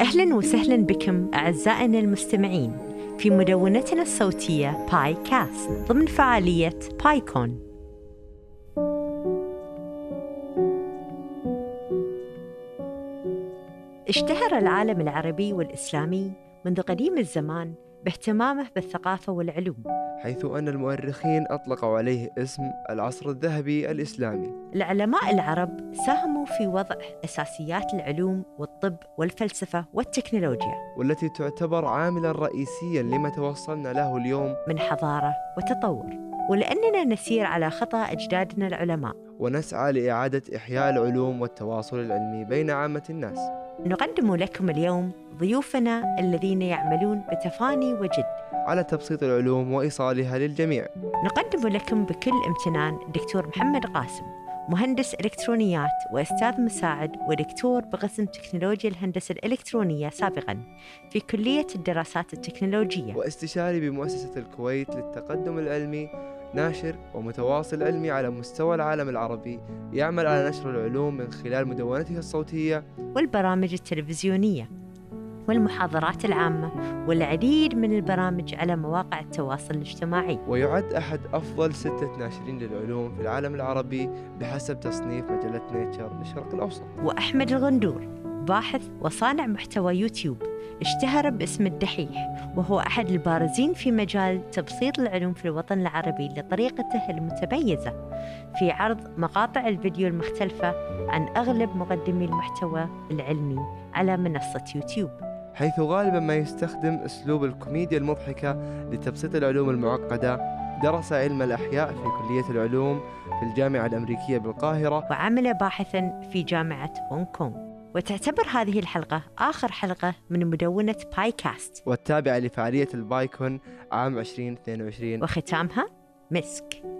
أهلا وسهلا بكم أعزائنا المستمعين في مدونتنا الصوتية باي كاست ضمن فعالية بايكون اشتهر العالم العربي والإسلامي منذ قديم الزمان باهتمامه بالثقافة والعلوم. حيث أن المؤرخين أطلقوا عليه اسم العصر الذهبي الإسلامي. العلماء العرب ساهموا في وضع أساسيات العلوم والطب والفلسفة والتكنولوجيا. والتي تعتبر عاملا رئيسيا لما توصلنا له اليوم. من حضارة وتطور. ولأننا نسير على خطى أجدادنا العلماء. ونسعى لإعادة إحياء العلوم والتواصل العلمي بين عامة الناس. نقدم لكم اليوم ضيوفنا الذين يعملون بتفاني وجد. على تبسيط العلوم وإيصالها للجميع. نقدم لكم بكل امتنان الدكتور محمد قاسم مهندس إلكترونيات وأستاذ مساعد ودكتور بقسم تكنولوجيا الهندسة الإلكترونية سابقا في كلية الدراسات التكنولوجية. واستشاري بمؤسسة الكويت للتقدم العلمي ناشر ومتواصل علمي على مستوى العالم العربي يعمل على نشر العلوم من خلال مدونته الصوتية والبرامج التلفزيونية والمحاضرات العامة والعديد من البرامج على مواقع التواصل الاجتماعي. ويعد أحد أفضل ستة ناشرين للعلوم في العالم العربي بحسب تصنيف مجلة نيتشر للشرق الأوسط. وأحمد الغندور باحث وصانع محتوى يوتيوب. اشتهر باسم الدحيح وهو أحد البارزين في مجال تبسيط العلوم في الوطن العربي لطريقته المتميزة. في عرض مقاطع الفيديو المختلفة عن أغلب مقدمي المحتوى العلمي على منصة يوتيوب. حيث غالبا ما يستخدم أسلوب الكوميديا المضحكة لتبسيط العلوم المعقدة درس علم الأحياء في كلية العلوم في الجامعة الأمريكية بالقاهرة. وعمل باحثا في جامعة هونغ كونغ. وتعتبر هذه الحلقة آخر حلقة من مدونة باي كاست والتابعة لفعالية البايكون عام 2022 وختامها مسك.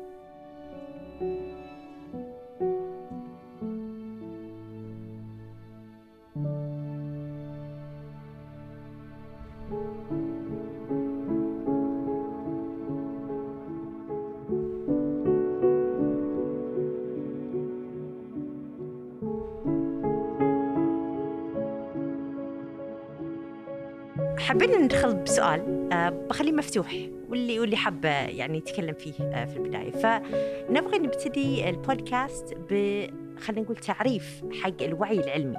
حبينا ندخل بسؤال آه، بخليه مفتوح واللي واللي حابه يعني يتكلم فيه آه، في البداية. فنبغى نبتدي البودكاست ب خلينا نقول تعريف حق الوعي العلمي.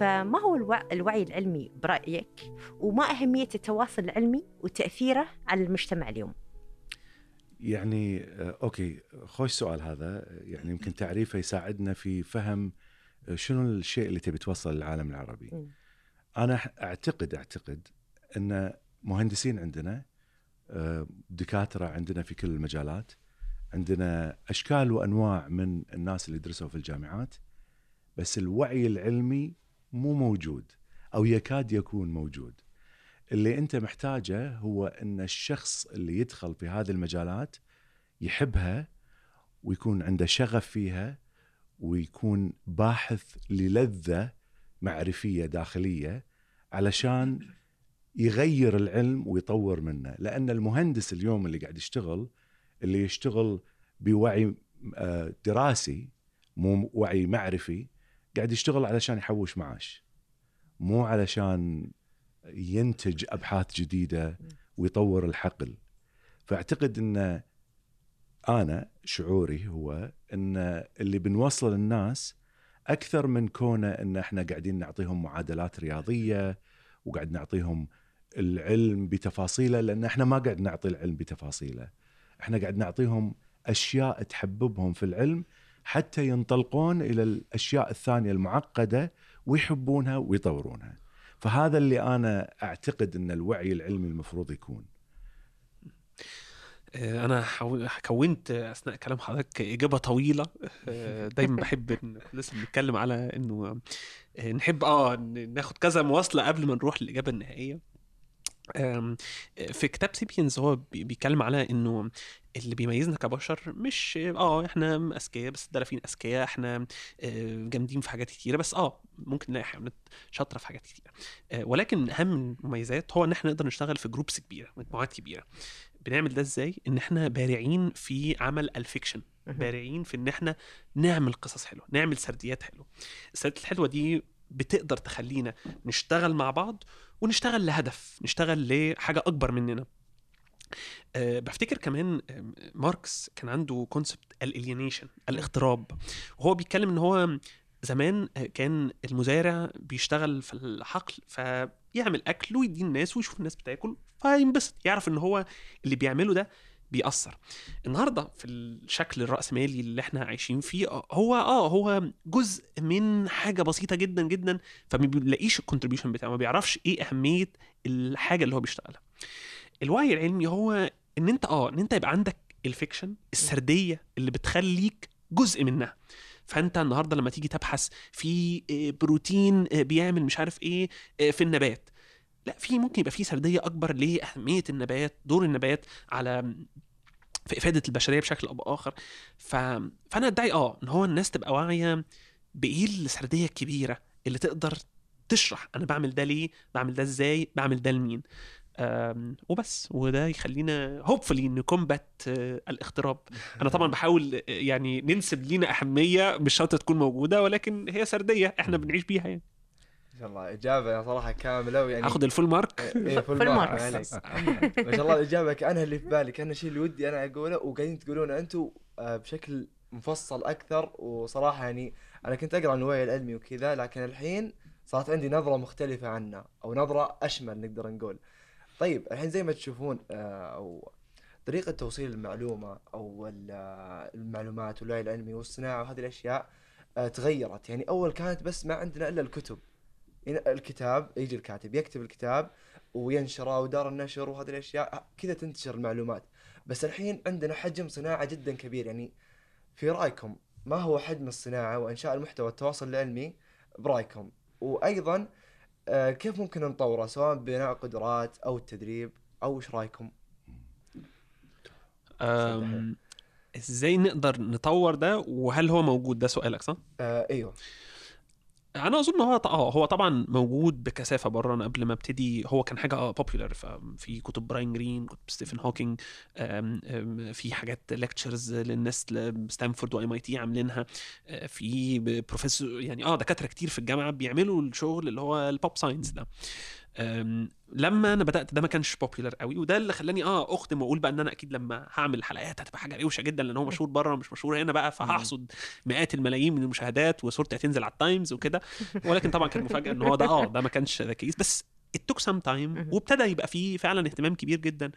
فما هو الوع... الوعي العلمي برأيك؟ وما أهمية التواصل العلمي وتأثيره على المجتمع اليوم؟ يعني آه، أوكي خوش سؤال هذا. يعني يمكن تعريفه يساعدنا في فهم شنو الشيء اللي تبي توصل للعالم العربي. م. أنا اعتقد أعتقد أن مهندسين عندنا آه، دكاترة عندنا في كل المجالات عندنا أشكال وأنواع من الناس اللي درسوا في الجامعات بس الوعي العلمي مو موجود أو يكاد يكون موجود. اللي أنت محتاجه هو أن الشخص اللي يدخل في هذه المجالات يحبها ويكون عنده شغف فيها ويكون باحث للذة معرفية داخلية علشان يغير العلم ويطور منه. لأن المهندس اليوم اللي قاعد يشتغل اللي يشتغل بوعي آه، دراسي مو وعي معرفي قاعد يشتغل علشان يحوش معاش. مو علشان ينتج أبحاث جديدة ويطور الحقل. فأعتقد إن أنا شعوري هو إن اللي بنوصله للناس أكثر من كونة إن إحنا قاعدين نعطيهم معادلات رياضية وقاعد نعطيهم العلم بتفاصيله لأن إحنا ما قاعد نعطي العلم بتفاصيله. إحنا قاعد نعطيهم أشياء تحببهم في العلم حتى ينطلقون إلى الأشياء الثانية المعقدة ويحبونها ويطورونها. فهذا اللي أنا أعتقد إن الوعي العلمي المفروض يكون. أنا حاول- كونت أثناء كلام حضرتك إجابة طويلة. آه، دايما بحب إن لسه بنتكلم على إنه آه، نحب آه ناخد كذا مواصلة قبل ما نروح للإجابة النهائية. في كتاب Sapiens هو بي- بيتكلم على إنه اللي بيميزنا كبشر مش آه إحنا أذكياء بس الدلافين أذكياء إحنا آه، جامدين في حاجات كتيرة بس آه ممكن نلاقي حيوانات شاطرة في حاجات كتيرة. آه، ولكن أهم المميزات هو إن إحنا نقدر نشتغل في groups كبيرة مجموعات كبيرة. بنعمل ده إزاي؟ إن إحنا بارعين في عمل ال fiction. بارعين في إن إحنا نعمل قصص حلوة نعمل سرديات حلوة. السرديات الحلوة دي بتقدر تخلينا نشتغل مع بعض ونشتغل لهدف نشتغل لحاجة أكبر مننا. أه بفتكر كمان ماركس كان عنده concept ال alienation الاغتراب. وهو بيتكلم إن هو زمان آه، كان المزارع بيشتغل في الحقل فيعمل أكل ويدي الناس ويشوف الناس بتاكل فينبسط يعرف إن هو اللي بيعمله ده بيأثر. النهارده في الشكل الرأسمالي اللي إحنا عايشين فيه آه، هو آه هو جزء من حاجة بسيطة جدا جدا فما بيلاقيش ال contribution بتاعه ما بيعرفش إيه أهمية الحاجة اللي هو بيشتغلها. الوعي العلمي هو إن أنت آه إن أنت يبقى عندك الفيكشن السردية اللي بتخليك جزء منها. فأنت النهارده لما تيجي تبحث في آه، بروتين آه، بيعمل مش عارف إيه في النبات لا في ممكن يبقى في سردية أكبر لأهمية النبات دور النبات على في إفادة البشرية بشكل أو بآخر. ف... فأنا أدعي آه إن هو الناس تبقى واعية بايه السرديه الكبيره اللي تقدر تشرح أنا بعمل ده ليه بعمل ده إزاي بعمل ده لمين. وبس. وده يخلينا hopefully ن combat الاغتراب. أنا طبعا بحاول آه، يعني ننسب لينا أهمية مش شرط تكون موجودة ولكن هي سردية إحنا بنعيش بيها يعني. شاء الله إجابة صراحة كاملة ويعني اخد ال full mark؟ إيه، full full mark. ما شاء الله الإجابة كأنها اللي في بالي كان الشيء اللي ودي أنا أقوله وقاعدين تقولونه أنتم آه، بشكل مفصل أكثر. وصراحة يعني أنا كنت أقرأ عن الوعي العلمي وكذا لكن الحين صارت عندي نظرة مختلفة عنه أو نظرة أشمل نقدر نقول. طيب الحين زي ما تشوفون آه، أو طريقة توصيل المعلومة أو آه، المعلومات والوعي العلمي والصناعة وهذه الأشياء تغيرت. يعني أول كانت بس ما عندنا إلا الكتب. الكتاب يجي الكاتب يكتب الكتاب وينشره ودار النشر وهذه الأشياء كذا تنتشر المعلومات. بس الحين عندنا حجم صناعة جدا كبير. يعني في رأيكم ما هو حجم الصناعة وإنشاء المحتوى التواصل العلمي برأيكم؟ وأيضا آه، كيف ممكن نطوره؟ سواء بناء قدرات أو التدريب أو إيش رأيكم؟ إزاي نقدر نطور ده؟ وهل هو موجود؟ ده سؤالك صح؟ آه أيوه. أنا اظن هو آه هو طبعا موجود بكثافة بره. أنا قبل ما ابتدي هو كان حاجة آه في كتب براين جرين كتب ستيفن هوكينج في حاجات lectures للناس ستانفورد و MIT عاملينها. آه، في بروفيسور يعني آه دكاترة كتير في الجامعة بيعملوا الشغل اللي هو ال pop science ده. لما أنا بدأت ده ما كانش popular قوي وده اللي خلاني آه اختم واقول بقى إن أنا أكيد لما هعمل حلقات هتبقى حاجة روشة جدا لأن هو مشهور بره ومش مشهور هنا بقى فهحصد مئات الملايين من المشاهدات وصورتي هتنزل على التايمز وكده. ولكن طبعا كانت مفاجأة إن هو ده آه ده ما كانش the case بس it took some time وابتدى يبقى فيه فعلا اهتمام كبير جدا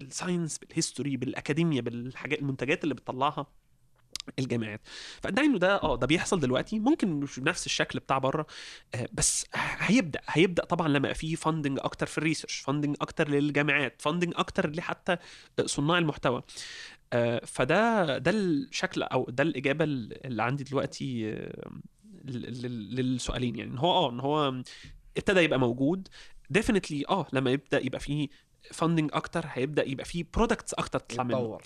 بال science بال history بال academia بالحاجات المنتجات اللي بتطلعها. الجامعات. فأدعي إنه ده آه ده بيحصل دلوقتي. ممكن مش بنفس الشكل بتاع بره آه، بس هيبدأ هيبدأ طبعا لما في funding أكتر في ال research funding أكتر للجامعات funding أكتر لحتى صناع المحتوى. آه، فده ده الشكل أو ده الإجابة اللي عندي دلوقتي آه، لل- لل- للسؤالين يعني. إن هو آه إن هو ابتدى يبقى موجود. definitely آه لما يبدأ يبقى فيه funding أكتر هيبدأ يبقى فيه products أكتر تطلع منه.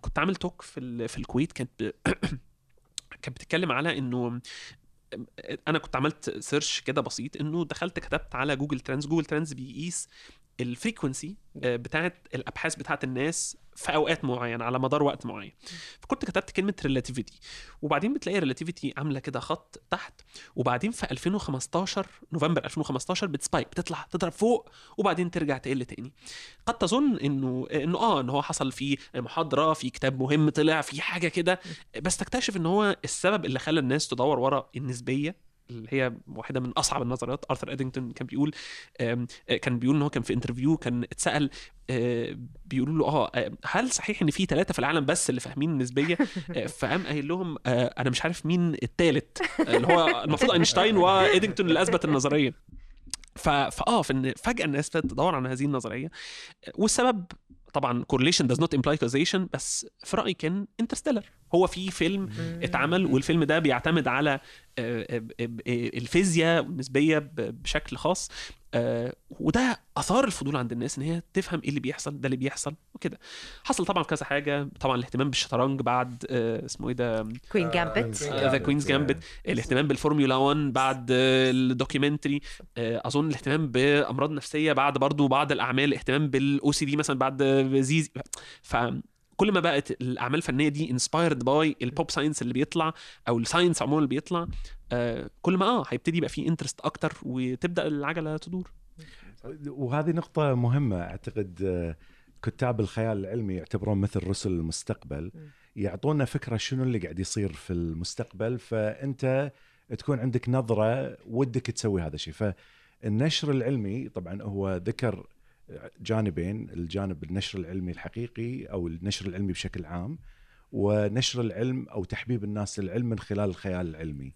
كنت عامل talk في في الكويت كانت ب... كانت بتتكلم على إنه أنا كنت عملت search كده بسيط إنه دخلت كتبت على Google Trends Google Trends بيقيس ال frequency بتاعت الأبحاث بتاعت الناس في أوقات معينة على مدار وقت معين. فكنت كتبت كلمة relativity وبعدين بتلاقي relativity عاملة كده خط تحت وبعدين في 2015 نوفمبر 2015 بت spike بتطلع تضرب فوق وبعدين ترجع تقل تاني. قد تظن إنه إنه آه إن هو حصل في محاضرة في كتاب مهم طلع في حاجة كده بس تكتشف إن هو السبب اللي خلى الناس تدور ورا النسبية اللي هي واحدة من أصعب النظريات. آرثر ادينجتون كان بيقول آه، كان بيقول إن هو كان في interview كان اتسأل آه، بيقولوا له آه آه، هل صحيح إن في ثلاثة في العالم بس اللي فاهمين النسبية؟ فقام قايل لهم أنا مش عارف مين الثالث اللي هو المفروض أينشتاين وادينجتون اللي أثبت النظرية. فآه فإن فجأة الناس ابتدت تدور على هذه النظرية. والسبب طبعا correlation does not imply causation بس في رأيي كان Interstellar هو في فيلم اتعمل والفيلم ده بيعتمد على آه، آه، آه، الفيزياء والنسبيه ب- بشكل خاص. آه، وده أثار الفضول عند الناس إن هي تفهم إيه اللي بيحصل ده اللي بيحصل وكده. حصل طبعا في كذا حاجة طبعا الاهتمام بالشطرنج بعد آه، اسمه إيه ده؟ Queen Gambit The Queen's Gambit الاهتمام بالفورمولا 1 بعد آه، ال documentary آه، أظن الاهتمام بأمراض نفسية بعد برضو بعض الأعمال الاهتمام بال OCD مثلا بعد زيزي فكل ما بقت الأعمال الفنية دي inspired by ال pop science اللي بيطلع أو ال science عموما اللي بيطلع آه كل ما آه هيبتدي يبقى فيه interest أكتر وتبدأ العجلة تدور. وهذه نقطة مهمة أعتقد آه، كتاب الخيال العلمي يعتبرون مثل رسل المستقبل. يعطونا فكرة شنو اللي قاعد يصير في المستقبل فأنت تكون عندك نظرة ودك تسوي هذا الشيء. فالنشر العلمي طبعا هو ذكر جانبين الجانب النشر العلمي الحقيقي أو النشر العلمي بشكل عام ونشر العلم أو تحبيب الناس للعلم من خلال الخيال العلمي.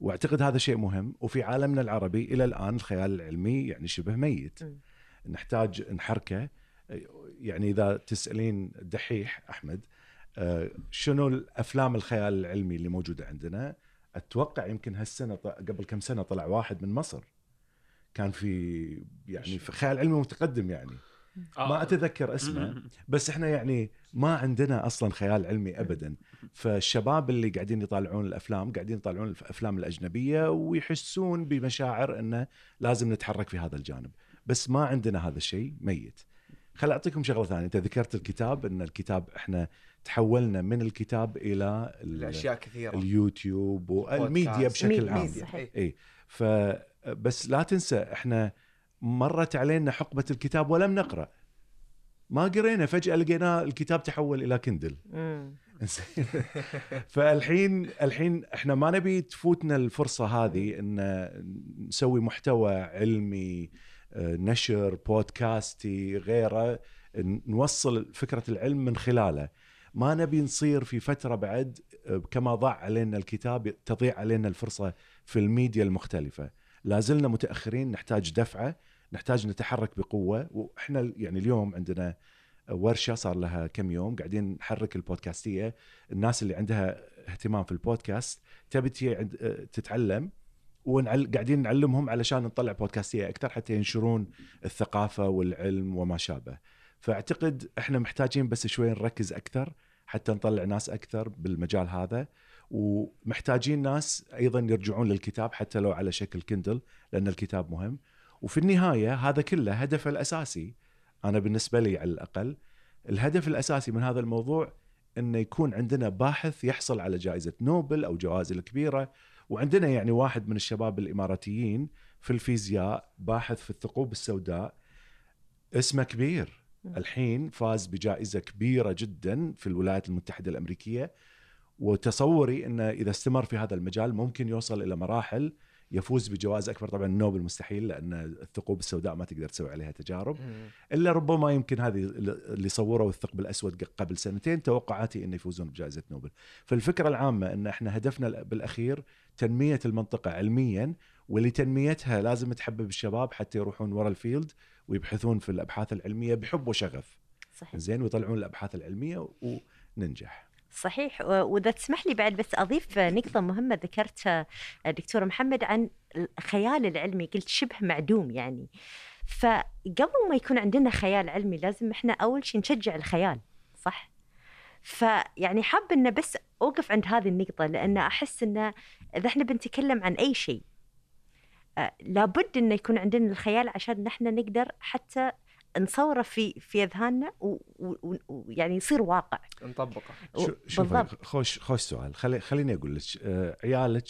واعتقد هذا شيء مهم وفي عالمنا العربي إلى الآن الخيال العلمي يعني شبه ميت. نحتاج نحركه. يعني إذا تسألين دحيح أحمد آه، شنو الأفلام الخيال العلمي اللي موجودة عندنا؟ أتوقع يمكن هالسنة قبل كم سنة طلع واحد من مصر. كان في يعني في خيال علمي متقدم يعني. ما أتذكر اسمه بس إحنا يعني ما عندنا أصلا خيال علمي ابدا فالشباب اللي قاعدين يطالعون الأفلام قاعدين يطالعون الافلام الأجنبية ويحسون بمشاعر إنه لازم نتحرك في هذا الجانب بس ما عندنا هذا الشيء ميت خل أعطيكم شغلة ثانية أنت ذكرت الكتاب إن الكتاب إحنا تحولنا من الكتاب إلى ال- الاشياء كثيرة اليوتيوب والميديا. بشكل. عام. إيه. اي ف بس لا تنسى إحنا مرت علينا حقبة الكتاب ولم نقرأ. ما قرينا فجأة لقينا الكتاب تحول إلى كندل. زين. فالحين الحين إحنا ما نبي تفوتنا الفرصة هذه إن نسوي محتوى علمي آه، نشر بودكاستي غيره نوصل فكرة العلم من خلاله. ما نبي نصير في فترة بعد آه، كما ضاع علينا الكتاب تضيع علينا الفرصة في الميديا المختلفة. لازلنا متأخرين نحتاج دفعة. نحتاج نتحرك بقوة. وإحنا يعني اليوم عندنا ورشة صار لها كم يوم قاعدين نحرك البودكاستية. الناس اللي عندها اهتمام في البودكاست تبي آه، تتعلم وقاعدين نعلمهم علشان نطلع بودكاستية أكثر حتى ينشرون الثقافة والعلم وما شابه. فأعتقد إحنا محتاجين بس شوي نركز أكثر حتى نطلع ناس أكثر بالمجال هذا. ومحتاجين ناس أيضا يرجعون للكتاب حتى لو على شكل كندل لأن الكتاب مهم. وفي النهاية هذا كله هدفه الأساسي أنا بالنسبة لي على الأقل الهدف الأساسي من هذا الموضوع إنه يكون عندنا باحث يحصل على جائزة نوبل أو جوائز الكبيرة وعندنا يعني واحد من الشباب الإماراتيين في الفيزياء باحث في الثقوب السوداء اسمه كبير. الحين فاز بجائزة كبيرة جدا في الولايات المتحدة الأمريكية وتصوري إنه إذا استمر في هذا المجال ممكن يوصل إلى مراحل يفوز بجوائز أكبر. طبعا النوبل مستحيل لأن الثقوب السوداء ما تقدر تسوي عليها تجارب. إلا ربما يمكن هذه اللي صوروا الثقب الأسود قبل سنتين توقعاتي إنه يفوزون بجائزة نوبل. فالفكرة العامة إن إحنا هدفنا بالأخير تنمية المنطقة علميا ولتنميتها لازم تحبب الشباب حتى يروحون ورا الفيلد ويبحثون في الأبحاث العلمية بحب وشغف. صحيح. زين ويطلعون الأبحاث العلمية وننجح. صحيح. وإذا تسمح لي بعد بس أضيف نقطة مهمة ذكرتها دكتور محمد عن الخيال العلمي. قلت شبه معدوم يعني. فقبل ما يكون عندنا خيال علمي لازم إحنا أول شيء نشجع الخيال صح؟ فيعني حاب انه بس أوقف عند هذه النقطة لأن أحس انه إذا إحنا بنتكلم عن أي شيء آه، لابد انه يكون عندنا الخيال عشان نحن نقدر حتى نصوره في في أذهاننا ويعني يصير واقع. نطبقه. بالضبط. خوش خوش سؤال. خلي خليني أقول لك آه، عيالك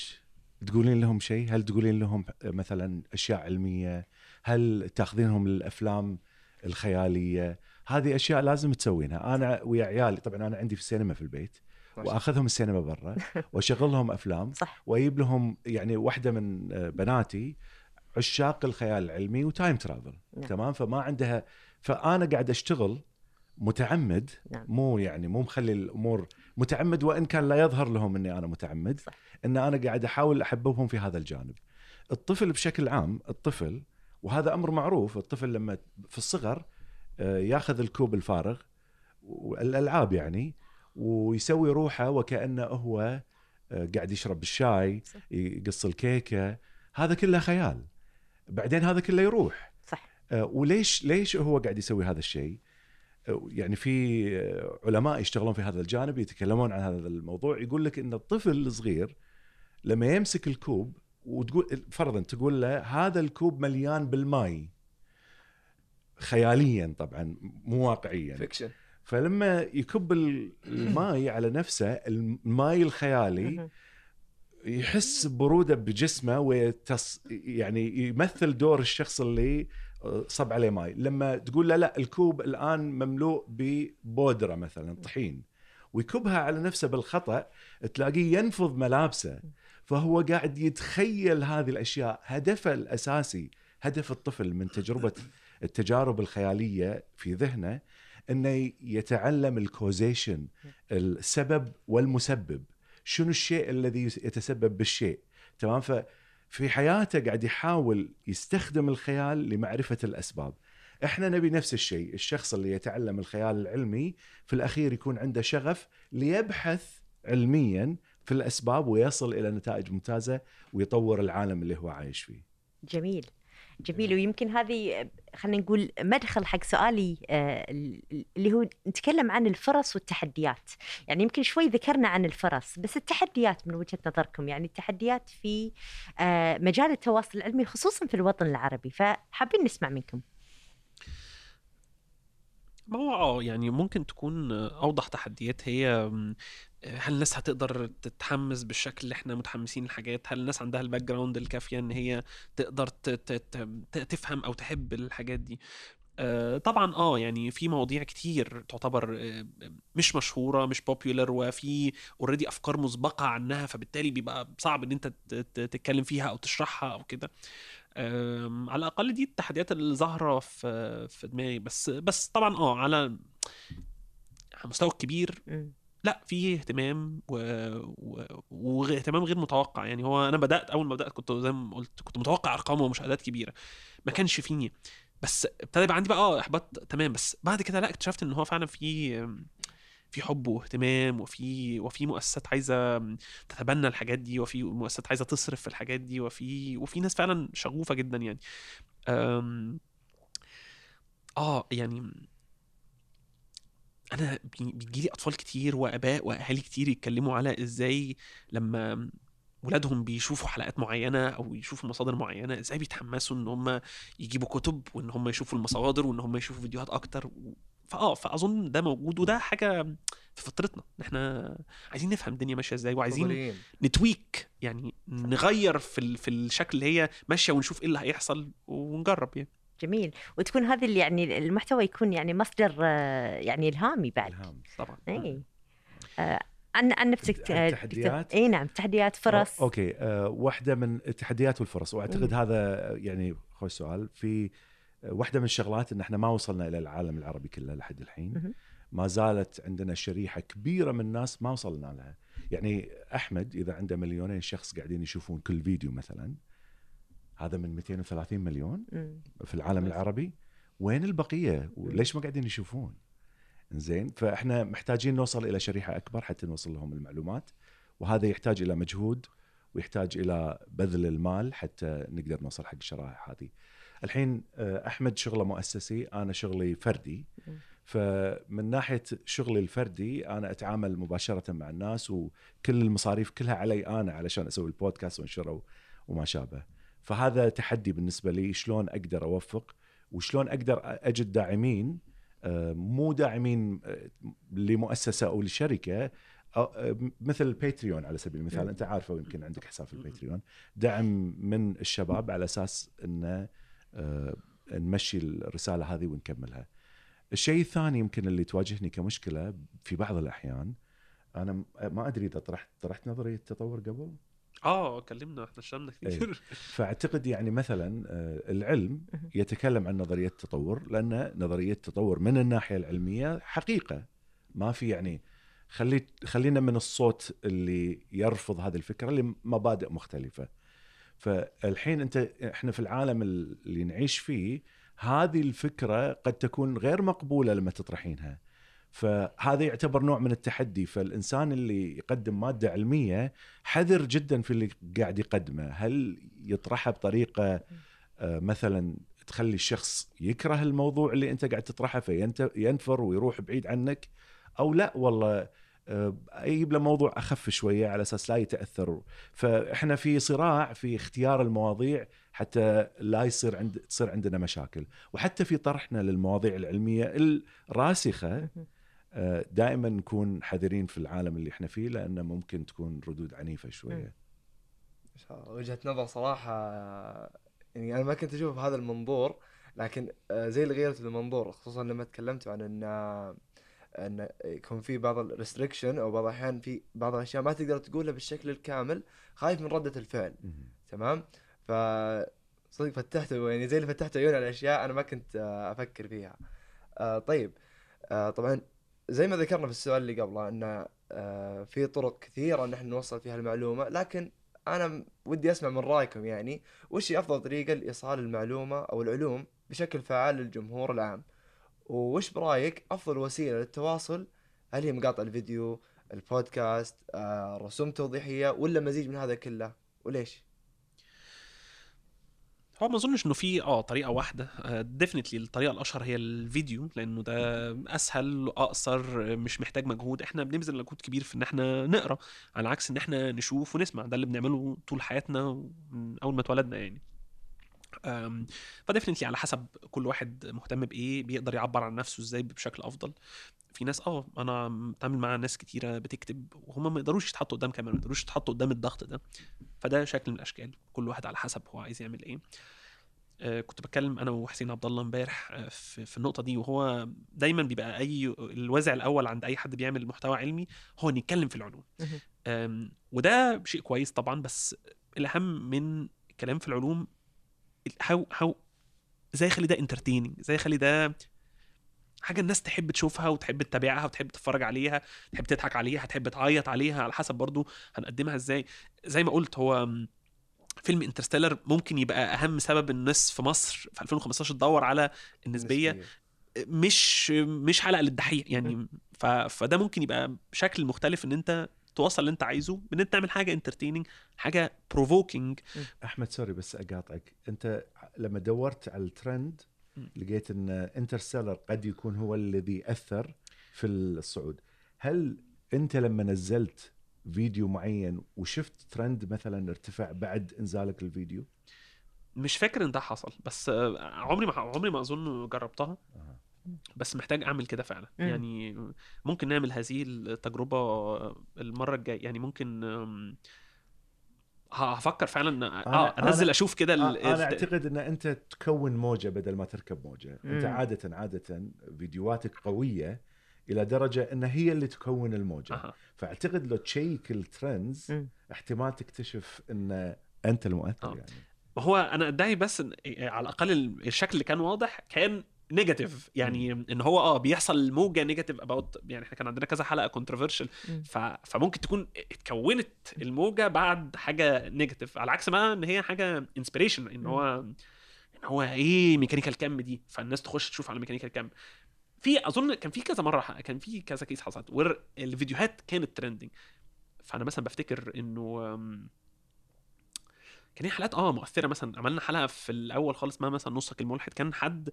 تقولين لهم شيء؟ هل تقولين لهم مثلا أشياء علمية؟ هل تأخذينهم للأفلام الخيالية؟ هذه أشياء لازم تسوينها. أنا ويا عيالي طبعا أنا عندي في السينما في البيت وأخذهم السينما برا وأشغل لهم أفلام صح. وأجيب لهم يعني واحدة من آه، بناتي عشاق الخيال العلمي وتايم ترافل نعم. تمام فما عندها فأنا قاعد أشتغل متعمد نعم. مو يعني مو مخلي الأمور متعمد وإن كان لا يظهر لهم إني أنا متعمد صح. إن أنا قاعد أحاول أحببهم في هذا الجانب الطفل بشكل عام الطفل وهذا أمر معروف الطفل لما في الصغر آه، ياخذ الكوب الفارغ والألعاب يعني ويسوي روحه وكأنه هو آه، قاعد يشرب الشاي. يقص الكيكة هذا كله خيال بعدين هذا كله يروح. صح. آه، وليش ليش هو قاعد يسوي هذا الشيء؟ آه، يعني في آه، علماء يشتغلون في هذا الجانب يتكلمون عن هذا الموضوع يقول لك إن الطفل الصغير لما يمسك الكوب وتقول فرضا تقول له هذا الكوب مليان بالماي. خياليا طبعا مو واقعيا. fiction فلما يكب ال- الماي على نفسه الماي الخيالي. يحس ببروده بجسمه ويتص يعني يمثل دور الشخص اللي آه، صب عليه ماي. لما تقول له لا الكوب الآن مملوء ببودرة مثلا طحين ويكبها على نفسه بالخطأ تلاقيه ينفض ملابسه. فهو قاعد يتخيل هذه الأشياء. هدفه الأساسي هدف الطفل من تجربة التجارب الخيالية في ذهنه إنه يتعلم ال causation السبب والمسبب. شنو الشيء الذي يتسبب بالشيء؟ تمام؟ ففي حياته قاعد يحاول يستخدم الخيال لمعرفة الأسباب. إحنا نبي نفس الشيء. الشخص اللي يتعلم الخيال العلمي في الأخير يكون عنده شغف ليبحث علميا في الأسباب ويصل إلى نتائج ممتازة ويطور العالم اللي هو عايش فيه. جميل. جميل ويمكن هذه خلينا نقول مدخل حق سؤالي آه، اللي هو نتكلم عن الفرص والتحديات. يعني يمكن شوي ذكرنا عن الفرص بس التحديات من وجهة نظركم. يعني التحديات في آه، مجال التواصل العلمي خصوصا في الوطن العربي. فحابين نسمع منكم. ما هو آه يعني ممكن تكون أوضح تحديات هي هل الناس هتقدر تتحمس بالشكل اللي إحنا متحمسين الحاجات هل الناس عندها ال background الكافية إن هي تقدر تفهم أو تحب الحاجات دي؟ آه، طبعا آه يعني في مواضيع كتير تعتبر آه، مش مشهورة مش popular وفي already أفكار مسبقة عنها فبالتالي بيبقى صعب إن أنت تتكلم فيها أو تشرحها أو كده. على الأقل دي التحديات اللي ظاهرة في في دماغي. بس بس طبعا آه على على المستوى الكبير لا في اهتمام و... و... واهتمام غير متوقع. يعني هو أنا بدأت أول ما بدأت كنت زي ما قلت كنت متوقع أرقام ومشاهدات كبيرة. ما كانش فيني. بس ابتدى يبقى عندي بقى آه إحباط تمام. بس بعد كده لا اكتشفت إن هو فعلا في في حب واهتمام وفي وفي مؤسسات عايزة تتبنى الحاجات دي وفي مؤسسات عايزة تصرف في الحاجات دي وفي وفي ناس فعلا شغوفة جدا يعني. آه يعني أنا بيجي لي أطفال كتير وآباء وأهالي كتير يتكلموا على إزاي لما ولادهم بيشوفوا حلقات معينة أو يشوفوا مصادر معينة إزاي بيتحمسوا إن هم يجيبوا كتب وإن هم يشوفوا المصادر وإن هم يشوفوا فيديوهات أكتر فآه فأظن ده موجود وده حاجة في فطرتنا. إن إحنا عايزين نفهم الدنيا ماشية إزاي وعايزين فضلين. نتويك يعني نغير في في الشكل اللي هي ماشية ونشوف إيه اللي هيحصل ونجرب يعني. جميل. وتكون هذه اللي يعني المحتوى يكون يعني مصدر يعني إلهامي بعد. إلهام طبعا. إي. آه عن عن نفسك آه، تحديات؟ إي نعم تحديات فرص. أوكي. آه واحدة من التحديات والفرص. وأعتقد هذا يعني خوش سؤال. في واحدة من الشغلات إن إحنا ما وصلنا إلى العالم العربي كله لحد الحين. ما زالت عندنا شريحة كبيرة من الناس ما وصلنا لها. يعني أحمد إذا عنده مليونين شخص قاعدين يشوفون كل فيديو مثلا هذا من 230 مليون في العالم العربي. وين البقية؟ وليش ما قاعدين يشوفون؟ زين فإحنا محتاجين نوصل إلى شريحة أكبر حتى نوصل لهم المعلومات. وهذا يحتاج إلى مجهود ويحتاج إلى بذل المال حتى نقدر نوصل حق الشرائح هذه. الحين آه، أحمد شغله مؤسسي أنا شغلي فردي. فمن ناحية شغلي الفردي أنا أتعامل مباشرة مع الناس وكل المصاريف كلها علي أنا علشان أسوي البودكاست وأنشره وما شابه. فهذا تحدي بالنسبة لي شلون أقدر أوفق؟ وشلون أقدر أجد داعمين آه، مو داعمين آه، لمؤسسة أو لشركة. مثل باتريون على سبيل المثال. أنت عارفه ويمكن عندك حساب في الباتريون دعم من الشباب على أساس إنه نمشي الرسالة هذه ونكملها. الشيء الثاني يمكن اللي تواجهني كمشكلة في بعض الأحيان أنا ما أدري إذا طرحت طرحت نظريه التطور قبل؟ آه كلمنا إحنا اشتغلنا كثير. إيه. فأعتقد يعني مثلا آه، العلم يتكلم عن نظرية التطور لأن نظرية التطور من الناحية العلمية حقيقة. ما في يعني خلي خلينا من الصوت اللي يرفض هذه الفكرة لمبادئ مختلفة. فالحين انت إحنا في العالم اللي نعيش فيه هذه الفكرة قد تكون غير مقبولة لما تطرحينها. فهذا يعتبر نوع من التحدي. فالإنسان اللي يقدم مادة علمية حذر جدا في اللي قاعد يقدمه. هل يطرحها بطريقة آه، مثلا تخلي الشخص يكره الموضوع اللي أنت قاعد تطرحه فينفر ويروح بعيد عنك؟ أو لا والله آه، يجيب له موضوع أخف شوية على أساس لا يتأثر. فإحنا في صراع في اختيار المواضيع حتى لا يصير عند تصير عندنا مشاكل. وحتى في طرحنا للمواضيع العلمية الراسخة دائما نكون حذرين في العالم اللي إحنا فيه لأنه ممكن تكون ردود عنيفة شوية. ما شاء الله. وجهة نظر صراحة يعني أنا ما كنت أشوف هذا المنظور لكن آه، زي اللي غيرت المنظور خصوصا لما تكلمتوا عن أن أن يكون في بعض الريستريكشن أو بعض الأحيان في بعض الأشياء ما تقدر تقولها بالشكل الكامل خايف من ردة الفعل. تمام؟ ف صدق فتحت يعني زي اللي فتحت عيوني على أشياء أنا ما كنت آه، أفكر فيها. آه، طيب. آه، طبعا زي ما ذكرنا في السؤال اللي قبله إن آه، في طرق كثيرة إن إحنا نوصل فيها المعلومة لكن أنا ودي أسمع من رأيكم يعني وش هي أفضل طريقة لإيصال المعلومة أو العلوم بشكل فعال للجمهور العام؟ وش برأيك أفضل وسيلة للتواصل؟ هل هي مقاطع الفيديو البودكاست آه، رسوم توضيحيه ولا مزيج من هذا كله؟ وليش؟ هو ما أظنش إنه في آه طريقة واحدة. definitely الطريقة الأشهر هي الفيديو لأنه ده أسهل اقصر مش محتاج مجهود. إحنا بنبذل مجهود كبير في إن إحنا نقرأ على عكس إن إحنا نشوف ونسمع. ده اللي بنعمله طول حياتنا من أول ما اتولدنا يعني. ف definitely على حسب كل واحد مهتم بإيه بيقدر يعبر عن نفسه إزاي بشكل أفضل. في ناس آه أنا بتعامل مع ناس كتيرة بتكتب وهم ما يقدروش يتحطوا قدام كاميرا ما يقدروش يتحطوا قدام الضغط ده. فده شكل من الأشكال كل واحد على حسب هو عايز يعمل إيه. آه، كنت بتكلم أنا وحسين عبد الله امبارح آه، في في النقطة دي وهو دايما بيبقى أي الوازع الأول عند أي حد بيعمل محتوى علمي هو إنه يتكلم في العلوم. وده شيء كويس طبعا بس الأهم من الكلام في العلوم هاو هاو إزاي يخلي ده انترتيننج إزاي يخلي ده حاجة الناس تحب تشوفها وتحب تتابعها وتحب تتفرج عليها تحب تضحك عليها تحب تعيط عليها على حسب برضو هنقدمها إزاي زي ما قلت هو فيلم Interstellar ممكن يبقى أهم سبب الناس في مصر في 2015 تدور على النسبية مش مش حلقة للدحيح يعني. فده ممكن يبقى بشكل مختلف إن أنت توصل اللي انت عايزه بإن انت تعمل حاجة entertaining حاجة provoking أحمد sorry بس أقاطعك. أنت لما دورت على الترند. لقيت إن Interstellar قد يكون هو الذي أثر في الصعود. هل أنت لما نزلت فيديو معين وشفت ترند مثلا ارتفع بعد إنزالك الفيديو؟ مش فاكر إن ده حصل بس عمري ما عمري ما أظن جربتها. آه. بس محتاج أعمل كده فعلا مم. يعني ممكن نعمل هذه التجربة المرة الجاية يعني ممكن هفكر فعلا آه انزل أنا- أشوف كده ال- أنا ال- أعتقد إن أنت تكون موجة بدل ما تركب موجة أنت مم. عادة عادة فيديوهاتك قوية إلى درجة إن هي اللي تكون الموجة أها. فأعتقد لو check ال trends مم. احتمال تكتشف إن أنت المؤثر آه. يعني ما هو أنا ادعي بس إن على الأقل ال- الشكل اللي كان واضح كان negative يعني إن هو آه بيحصل موجة negative about يعني إحنا كان عندنا كذا حلقة controversial. ف... فممكن تكون اتكونت الموجة بعد حاجة negative على عكس ما إن هي حاجة inspiration إن هو إن هو إيه mechanical cam دي؟ فالناس تخش تشوف على mechanical cam في أظن كان في كذا مرة كان في كذا case حصلت where الفيديوهات كانت trending فأنا مثلا بفتكر إنه كان هي حلقات آه مؤثرة مثلا. عملنا حلقة في الأول خالص اسمها مثلا نصك الملحد كان حد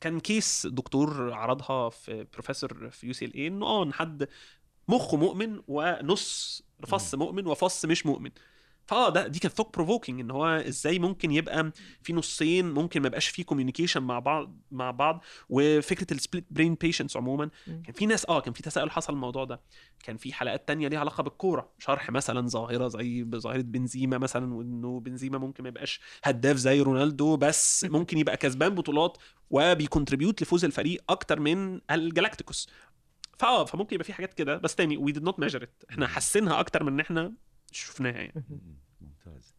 كان case دكتور عرضها في بروفيسور في UCLA إنه آه إن حد مخه مؤمن ونص فص مؤمن وفص مش مؤمن. فاه ده دي كانت thought provoking إن هو إزاي ممكن يبقى في نصين ممكن ما يبقاش في communication مع بعض مع بعض وفكرة ال split brain patients عموما. كان في ناس آه كان في تساؤل حصل الموضوع ده. كان في حلقات تانية ليها علاقة بالكورة. شرح مثلا ظاهرة زي ظاهرة بنزيما مثلا وإنه بنزيما ممكن ما يبقاش هداف زي رونالدو بس ممكن يبقى كسبان بطولات وبي contribute لفوز الفريق أكتر من ال Galácticos فآه فممكن يبقى في حاجات كده. بس تاني we did not measure إحنا حاسينها أكتر من إن إحنا شفناها يعني. ممتاز.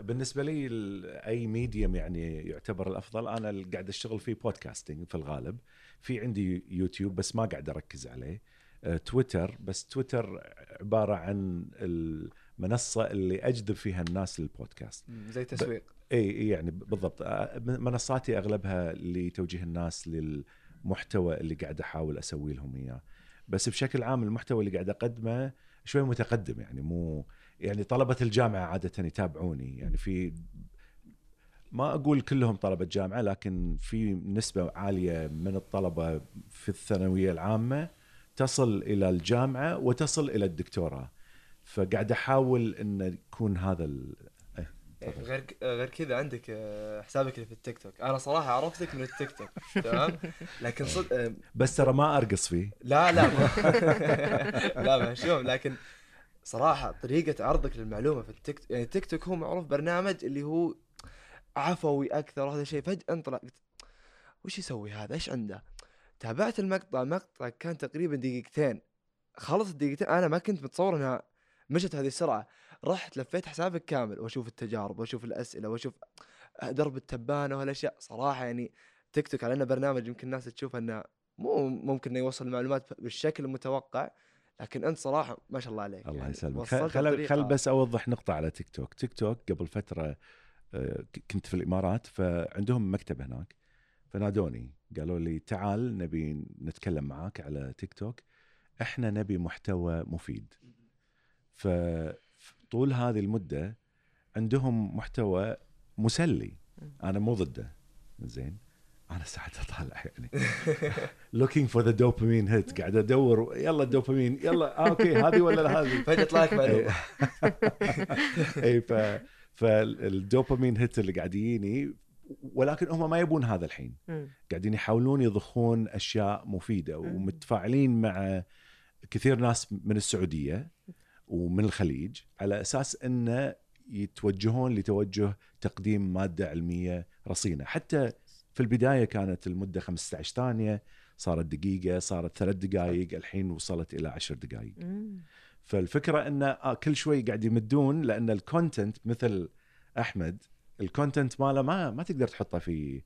بالنسبة لي ال- أي medium يعني يعتبر الأفضل أنا اللي قاعد أشتغل فيه podcasting في الغالب. في عندي يوتيوب بس ما قاعد أركز عليه. آه، تويتر بس تويتر عبارة عن المنصة اللي أجذب فيها الناس للبودكاست زي تسويق. إي إي يعني بالضبط. آه، منصاتي أغلبها لتوجيه الناس للمحتوى اللي قاعد أحاول أسوي لهم إياه. بس بشكل عام المحتوى اللي قاعد أقدمه شوي متقدم يعني مو يعني طلبة الجامعة عادة يتابعوني. يعني في ما أقول كلهم طلبة جامعة لكن في نسبة عالية من الطلبة في الثانوية العامة تصل إلى الجامعة وتصل إلى الدكتوراه. فقاعد أحاول إن يكون هذا ال... إيه،. غير غير كذا عندك آه، حسابك اللي في التيك توك. أنا صراحة عرفتك من التيك توك تمام؟ لكن صد... آه، بس ترى ما أرقص فيه. لا لا. ما... لا ما شوف لكن صراحة طريقة عرضك للمعلومة في التيك يعني التيك توك هو معروف برنامج اللي هو عفوي أكثر وهذا الشيء. فجأة انطلع قلت وش يسوي هذا؟ إيش عنده؟ تابعت المقطع. مقطع كان تقريبا دقيقتين. خلص الدقيقتين أنا ما كنت متصور إنها مشت هذه السرعة. رحت لفيت حسابك كامل. وأشوف التجارب وأشوف الأسئلة وأشوف درب التبانة وهالأشياء. صراحة يعني تيك توك على انه برنامج يمكن الناس تشوف إنه مو ممكن إنه يوصل المعلومات بالشكل المتوقع لكن أنت صراحة ما شاء الله عليك. الله يعني يسلمك. خل, خل, بس أوضح نقطة على تيك توك. تيك توك قبل فترة آه، كنت في الإمارات فعندهم مكتب هناك. فنادوني قالوا لي تعال نبي نتكلم معاك على تيك توك. إحنا نبي محتوى مفيد. فطول هذه المدة عندهم محتوى مسلي. أنا مو ضده. زين؟ أنا ساعات اطالع يعني. Looking for the dopamine hit. قاعد أدور يلا الدوبامين يلا آه أوكي هذه ولا لا هذه؟ فجأة طلع لك معلومه اي ف فالدوبامين هيت اللي قاعد يجيني ولكن هم ما يبون هذا الحين. مم. قاعدين يحاولون يضخون أشياء مفيدة ومتفاعلين مع كثير ناس من السعودية ومن الخليج على أساس إنه يتوجهون لتوجه تقديم مادة علمية رصينة. حتى في البداية كانت المدة 15 ثانية صارت دقيقة صارت ثلاث دقائق الحين وصلت إلى 10 دقائق. فالفكرة انه آه كل شوي قاعد يمدون لأن ال content مثل أحمد ال content ماله ما ما تقدر تحطه في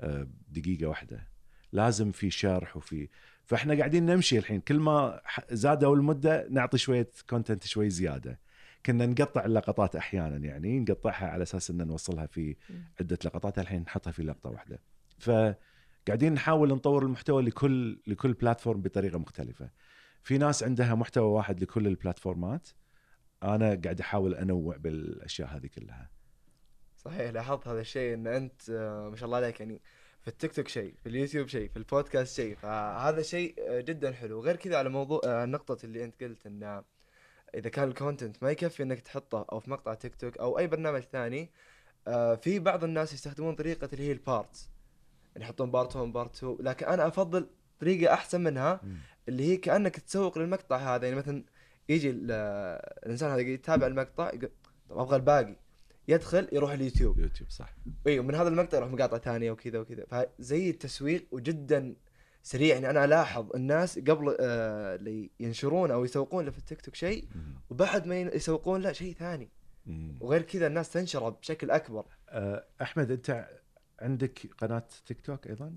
آه، دقيقة واحدة. لازم في شرح وفي فإحنا قاعدين نمشي الحين. كل ما زادوا المدة نعطي شوية content شوي زيادة. كنا نقطع اللقطات أحيانا يعني نقطعها على أساس إن نوصلها في عدة لقطات الحين نحطها في لقطة واحدة. فقاعدين نحاول نطور المحتوى لكل لكل platform بطريقة مختلفة. في ناس عندها محتوى واحد لكل البلاتفورمات أنا قاعد أحاول أنوع بالأشياء هذه كلها. صحيح لاحظت هذا الشيء إن أنت آه، ما شاء الله عليك يعني في التيك توك شيء في اليوتيوب شيء في البودكاست شيء. فهذا شيء آه، جدا حلو. غير كذا على موضوع آه، النقطة اللي أنت قلت إن إذا كان ال content ما يكفي إنك تحطه أو في مقطع تيك توك أو أي برنامج ثاني آه، في بعض الناس يستخدمون طريقة اللي هي ال parts يعني يحطون part 1 part 2 لكن أنا أفضل طريقة أحسن منها اللي هي كأنك تسوق للمقطع هذا. يعني مثلا يجي ال- الإنسان هذا يتابع المقطع يقول طب أبغى الباقي. يدخل يروح اليوتيوب. يوتيوب صح. اي ومن هذا المقطع يروح مقاطع ثانية وكذا وكذا. فزي التسويق وجدا سريع يعني أنا ألاحظ الناس قبل آه اللي ينشرون أو يسوقون له في التيك توك شيء. وبعد ما يسوقون له شيء ثاني. وغير كذا الناس تنشره بشكل أكبر. آه، أحمد أنت عندك قناة تيك توك أيضا؟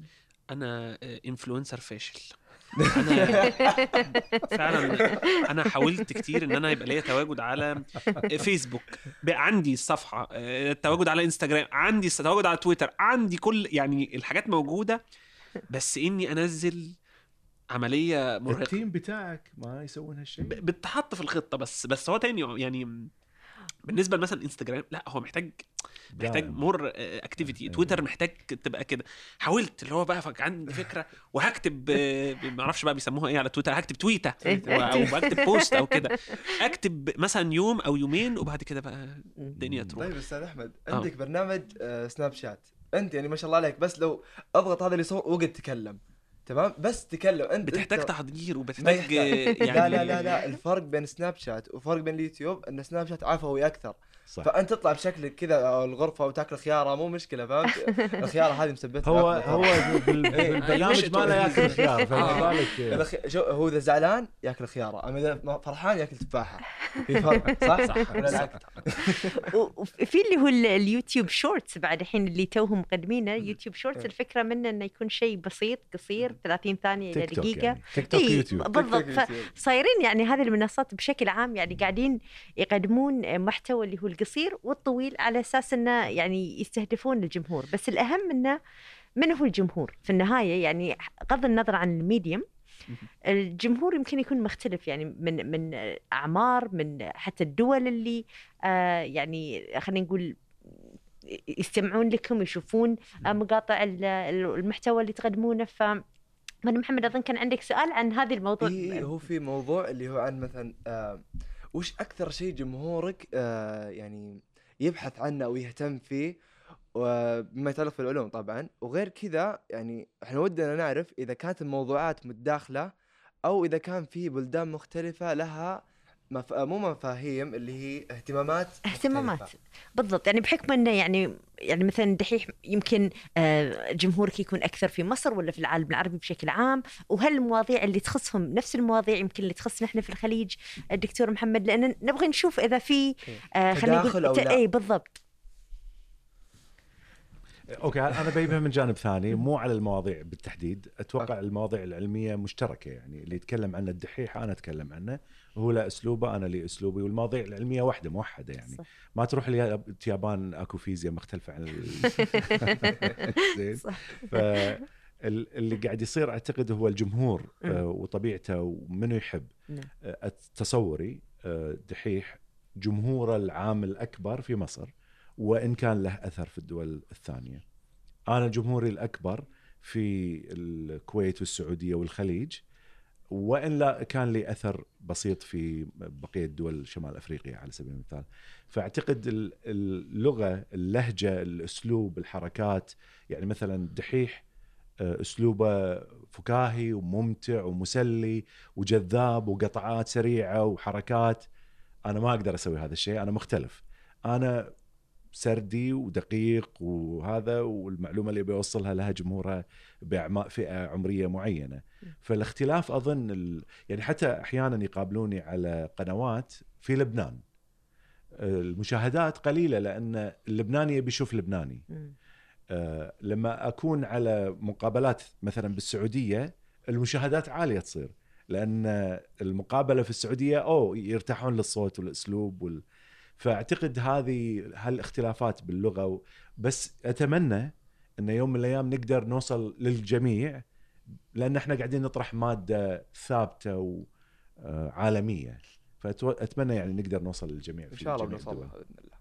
أنا influencer فاشل. أنا فعلا أنا حاولت كتير إن أنا يبقى ليا تواجد على فيسبوك بقى عندي الصفحه آه، التواجد على انستجرام عندي التواجد على تويتر عندي كل يعني الحاجات موجودة بس إني أنزل عملية مرهقة ال team بتاعك ما يسوون هالشيء بتحط في الخطة بس بس هو تاني يعني بالنسبة لمثلا انستجرام لا هو محتاج محتاج. more activity أيوة. تويتر محتاج تبقى كده حاولت اللي هو بقى فك- عندي فكرة وهكتب آه، ما أعرفش بقى بيسموها إيه على تويتر هكتب تويتة إيه. أو بكتب post أو كده أكتب مثلا يوم أو يومين وبعد كده بقى الدنيا. تروح طيب أستاذ أحمد آه. عندك برنامج آه سناب شات أنت يعني ما شاء الله عليك بس لو أضغط هذا اللي يصور وقعد تكلم تمام؟ بس تكلم أنت بتحتاج أنت- تحضير وبتحتاج يعني لا لا لا لا الفرق بين سناب شات وفرق بين اليوتيوب إن سناب شات عفوي أكثر. صح. فأنت تطلع بشكلك كذا أو الغرفة وتاكل خياره مو مشكلة فهمت؟ الخيارة هذه مثبتها هو. هو بال- إيه. بالبرنامج ما له ياكل خيار فما آه. بالك هو إذا زعلان ياكل خياره أما إذا فرحان ياكل تفاحة. في فرق صح؟ صح. وفي اللي هو ال- اليوتيوب Shorts بعد الحين اللي توهم مقدمينه يوتيوب Shorts إيه. الفكرة منه إنه يكون شيء بسيط قصير 30 ثانية إلى تيك توك دقيقة. يعني. تيك توك إيه، يوتيوب بالضبط. فصايرين يعني هذه المنصات بشكل عام يعني قاعدين يقدمون محتوى اللي هو القصير والطويل على أساس إنه يعني يستهدفون الجمهور. بس الأهم إنه من هو الجمهور؟ في النهاية يعني غض النظر عن ال medium الجمهور يمكن يكون مختلف يعني من من أعمار من حتى الدول اللي آه يعني خلينا نقول يستمعون لكم يشوفون آه مقاطع ال- المحتوى اللي تقدمونه. ف من محمد أظن كان عندك سؤال عن هذا الموضوع. إيه هو في موضوع اللي هو عن مثلا آه وش أكثر شيء جمهورك آه يعني يبحث عنه أو يهتم فيه؟ وبما يتعلق في العلوم طبعا. وغير كذا يعني إحنا ودنا نعرف إذا كانت الموضوعات متداخلة أو إذا كان في بلدان مختلفة لها مف... مو مفاهيم اللي هي اهتمامات اهتمامات. مختلفة. بالضبط. يعني بحكم إنه يعني يعني مثلا دحيح يمكن آه، جمهورك يكون أكثر في مصر ولا في العالم العربي بشكل عام؟ وهل المواضيع اللي تخصهم نفس المواضيع يمكن اللي تخصنا إحنا في الخليج الدكتور محمد؟ لأن نبغى نشوف إذا في آه، خلينا نقول. اي بالضبط. أوكي أنا بجيبها من جانب ثاني مو على المواضيع بالتحديد أتوقع المواضيع العلمية مشتركة يعني اللي يتكلم عنه الدحيح أنا أتكلم عنه هو له أسلوبه أنا لي أسلوبي والمواضيع العلمية واحدة موحده يعني صح. ما تروح لي اليابان أكو فيزياء مختلفة عن ال... زين صح. فاللي قاعد يصير أعتقد هو الجمهور. آه، وطبيعته ومنو يحب نعم. آه، تصوري آه، دحيح جمهوره العام الأكبر في مصر وإن كان له أثر في الدول الثانية. أنا جمهوري الأكبر في الكويت والسعودية والخليج وإن لا كان لي أثر بسيط في بقية دول شمال أفريقيا على سبيل المثال. فأعتقد ال- اللغة، اللهجة، الأسلوب، الحركات يعني مثلا دحيح آه، أسلوبه فكاهي وممتع ومسلي وجذاب وقطعات سريعة وحركات أنا ما أقدر أسوي هذا الشيء أنا مختلف أنا سردي ودقيق وهذا والمعلومة اللي بيوصلها لها جمهورها باعماء فئة عمرية معينة. فالاختلاف أظن ال... يعني حتى أحيانا يقابلوني على قنوات في لبنان. المشاهدات قليلة لأن اللبناني يبي يشوف لبناني. آه، لما أكون على مقابلات مثلا بالسعودية المشاهدات عالية تصير. لأن المقابلة في السعودية أو يرتاحون للصوت والأسلوب وال... فأعتقد هذه هالاختلافات باللغة و... بس أتمنى إن يوم من الأيام نقدر نوصل للجميع لأن إحنا قاعدين نطرح مادة ثابتة وعالميه فاتمنى يعني نقدر نوصل للجميع إن شاء الله بنوصل بإذن الله.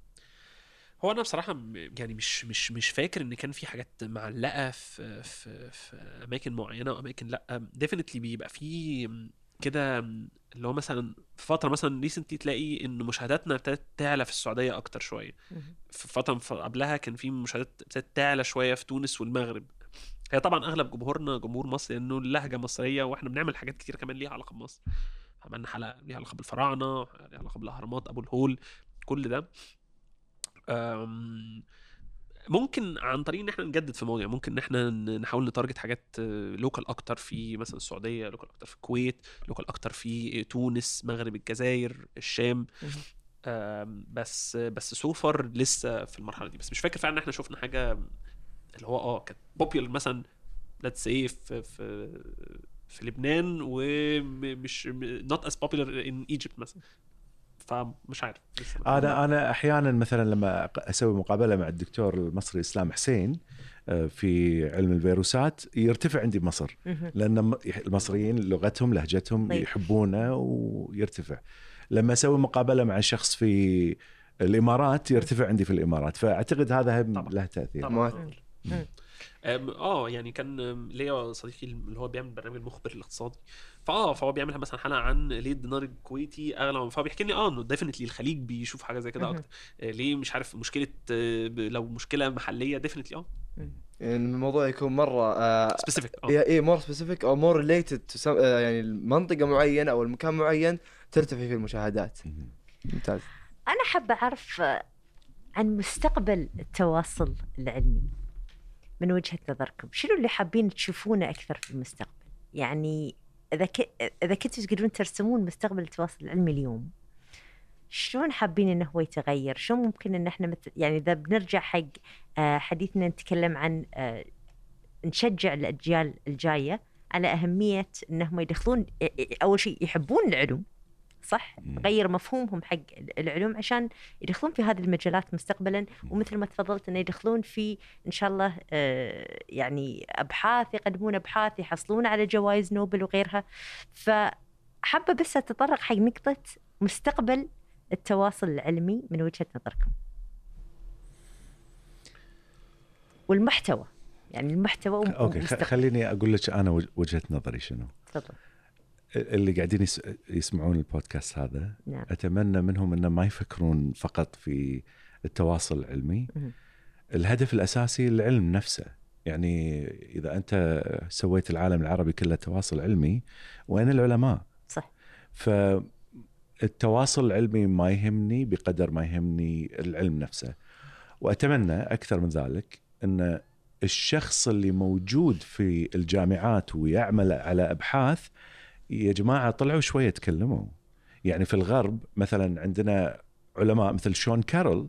هو أنا بصراحة يعني مش مش مش فاكر إن كان في حاجات معلقة في في في أماكن معينة وأماكن لأ. definitely بيبقى في كده اللي هو مثلا في فترة مثلا recently تلاقي إن مشاهداتنا ابتدت تعلى في السعودية أكتر شوية. في فترة قبلها كان في مشاهدات ابتدت تعلى شوية في تونس والمغرب. هي طبعا أغلب جمهورنا جمهور مصري لأنه اللهجة مصرية وإحنا بنعمل حاجات كتير كمان ليها علاقة بمصر. عملنا حلقة ليها علاقة بالفراعنة ليها علاقة بالأهرامات أبو الهول كل ده. أم، ممكن عن طريق إن إحنا نجدد في مواضيع ممكن إن إحنا نحاول ن target حاجات local أكتر في مثلا السعودية local أكتر في الكويت local أكتر في تونس مغرب الجزائر الشام. بس بس so far لسه في المرحلة دي. بس مش فاكر فعلا إن إحنا شفنا حاجة اللي هو آه كانت popular مثلا let's say في في في لبنان ومش not as popular in Egypt مثلا. فمش عارف. أنا أنا أحيانا مثلا لما أسوي مقابلة مع الدكتور المصري إسلام حسين آه، في علم الفيروسات يرتفع عندي بمصر. لأن م- المصريين لغتهم لهجتهم طيب. يحبونه ويرتفع. لما أسوي مقابلة مع شخص في الإمارات يرتفع عندي في الإمارات. فأعتقد هذا هم طبعاً. له تأثير. طبعاً. آه يعني كان ليا صديقي اللي هو بيعمل برنامج المخبر الاقتصادي. فآه فهو بيعمل مثلا حلقة عن ليه الدينار الكويتي أغلى فهو بيحكي لي آه إنه definitely الخليج بيشوف حاجة زي كده. أكتر. آه، ليه مش عارف مشكلة آه، لو مشكلة محلية definitely آه. الموضوع يكون مرة specific آه. اي more specific أو more related يعني المنطقة معينة أو المكان معين ترتفع فيه المشاهدات. مم. ممتاز. أنا حابة أعرف آه، عن مستقبل التواصل العلمي من وجهة نظركم. شنو اللي حابين تشوفونه أكثر في المستقبل؟ يعني إذا كنتوا تقدرون ترسمون مستقبل التواصل العلمي اليوم شلون حابين إنه هو يتغير؟ شلون ممكن إن إحنا مثل يعني إذا بنرجع حق آه، حديثنا نتكلم عن آه، نشجع الأجيال الجاية على أهمية إنهم يدخلون أول شيء يحبون العلوم صح؟ غير مفهومهم حق العلوم عشان يدخلون في هذه المجالات مستقبلا ومثل ما تفضلت إنه يدخلون في إن شاء الله آه، يعني أبحاث يقدمون أبحاث يحصلون على جوائز نوبل وغيرها. فحابة بس أتطرق حق نقطة مستقبل التواصل العلمي من وجهة نظركم. والمحتوى يعني المحتوى okay. خليني أقول لك أنا وج- وجهة نظري شنو. تفضل. اللي قاعدين يس- يسمعون البودكاست هذا نعم. أتمنى منهم انه ما يفكرون فقط في التواصل العلمي. مهم. الهدف الأساسي العلم نفسه. يعني إذا أنت سويت العالم العربي كله تواصل علمي وين العلماء؟ صح. ف التواصل العلمي ما يهمني بقدر ما يهمني العلم نفسه. وأتمنى أكثر من ذلك إن الشخص اللي موجود في الجامعات ويعمل على أبحاث يا جماعة طلعوا شوية تكلموا. يعني في الغرب مثلا عندنا علماء مثل شون كارول.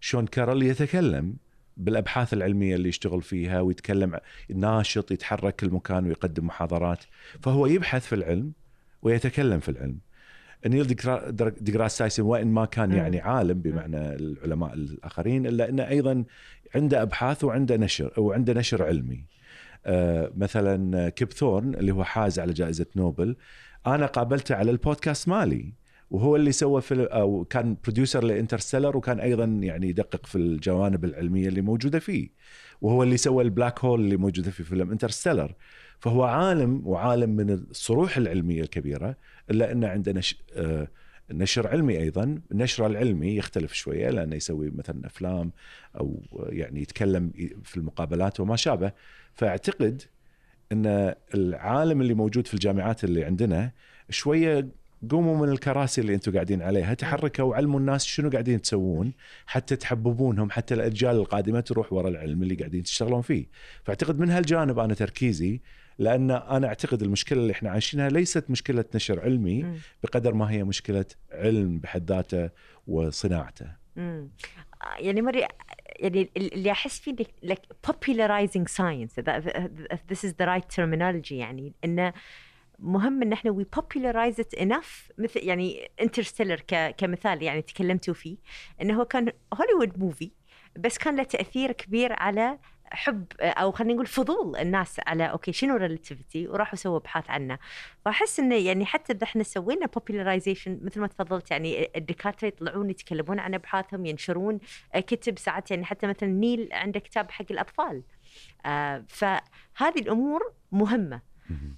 شون كارول يتكلم بالأبحاث العلمية اللي يشتغل فيها ويتكلم ناشط يتحرك كل مكان ويقدم محاضرات. فهو يبحث في العلم ويتكلم في العلم. نيل ديغرا- ديغراس تايسون وإن ما كان. يعني عالم بمعنى العلماء الآخرين إلا انه أيضا عنده أبحاث وعنده نشر وعنده نشر علمي. مثلا كيب ثورن اللي هو حاز على جائزة نوبل أنا قابلته على البودكاست مالي وهو اللي سوى فيلم أو كان producer ل Interstellar وكان أيضا يعني يدقق في الجوانب العلمية اللي موجودة فيه وهو اللي سوى ال black hole اللي موجودة في فيلم Interstellar. فهو عالم وعالم من الصروح العلمية الكبيرة إلا أنه عنده نش... آه، نشر علمي أيضا. النشر العلمي يختلف شوية لأنه يسوي مثلا أفلام أو يعني يتكلم في المقابلات وما شابه. فأعتقد إن العالم اللي موجود في الجامعات اللي عندنا شوية قوموا من الكراسي اللي أنتم قاعدين عليها تحركوا وعلموا الناس شنو قاعدين تسوون حتى تحببونهم حتى الأجيال القادمة تروح ورا العلم اللي قاعدين تشتغلون فيه. فأعتقد من هالجانب أنا تركيزي لأن أنا أعتقد المشكلة اللي إحنا عايشينها ليست مشكلة نشر علمي. بقدر ما هي مشكلة علم بحد ذاته وصناعته. يعني مري يعني ال- اللي أحس فيه like, like popularizing science. That, this is the right terminology يعني. انه مهم إن إحنا we popularize it enough. مثل يعني Interstellar كمثال يعني تكلمتوا فيه. إنه هو كان هوليوود movie بس كان له تأثير كبير على حب أو خلينا نقول فضول الناس على okay شنو relativity وراحوا سووا أبحاث عنه. فأحس إنه يعني حتى إذا إحنا سوينا popularization مثل ما تفضلت يعني الدكاترة يطلعون يتكلمون عن أبحاثهم ينشرون كتب ساعات يعني حتى مثلا نيل عنده كتاب حق الأطفال. آه فهذه الأمور مهمة.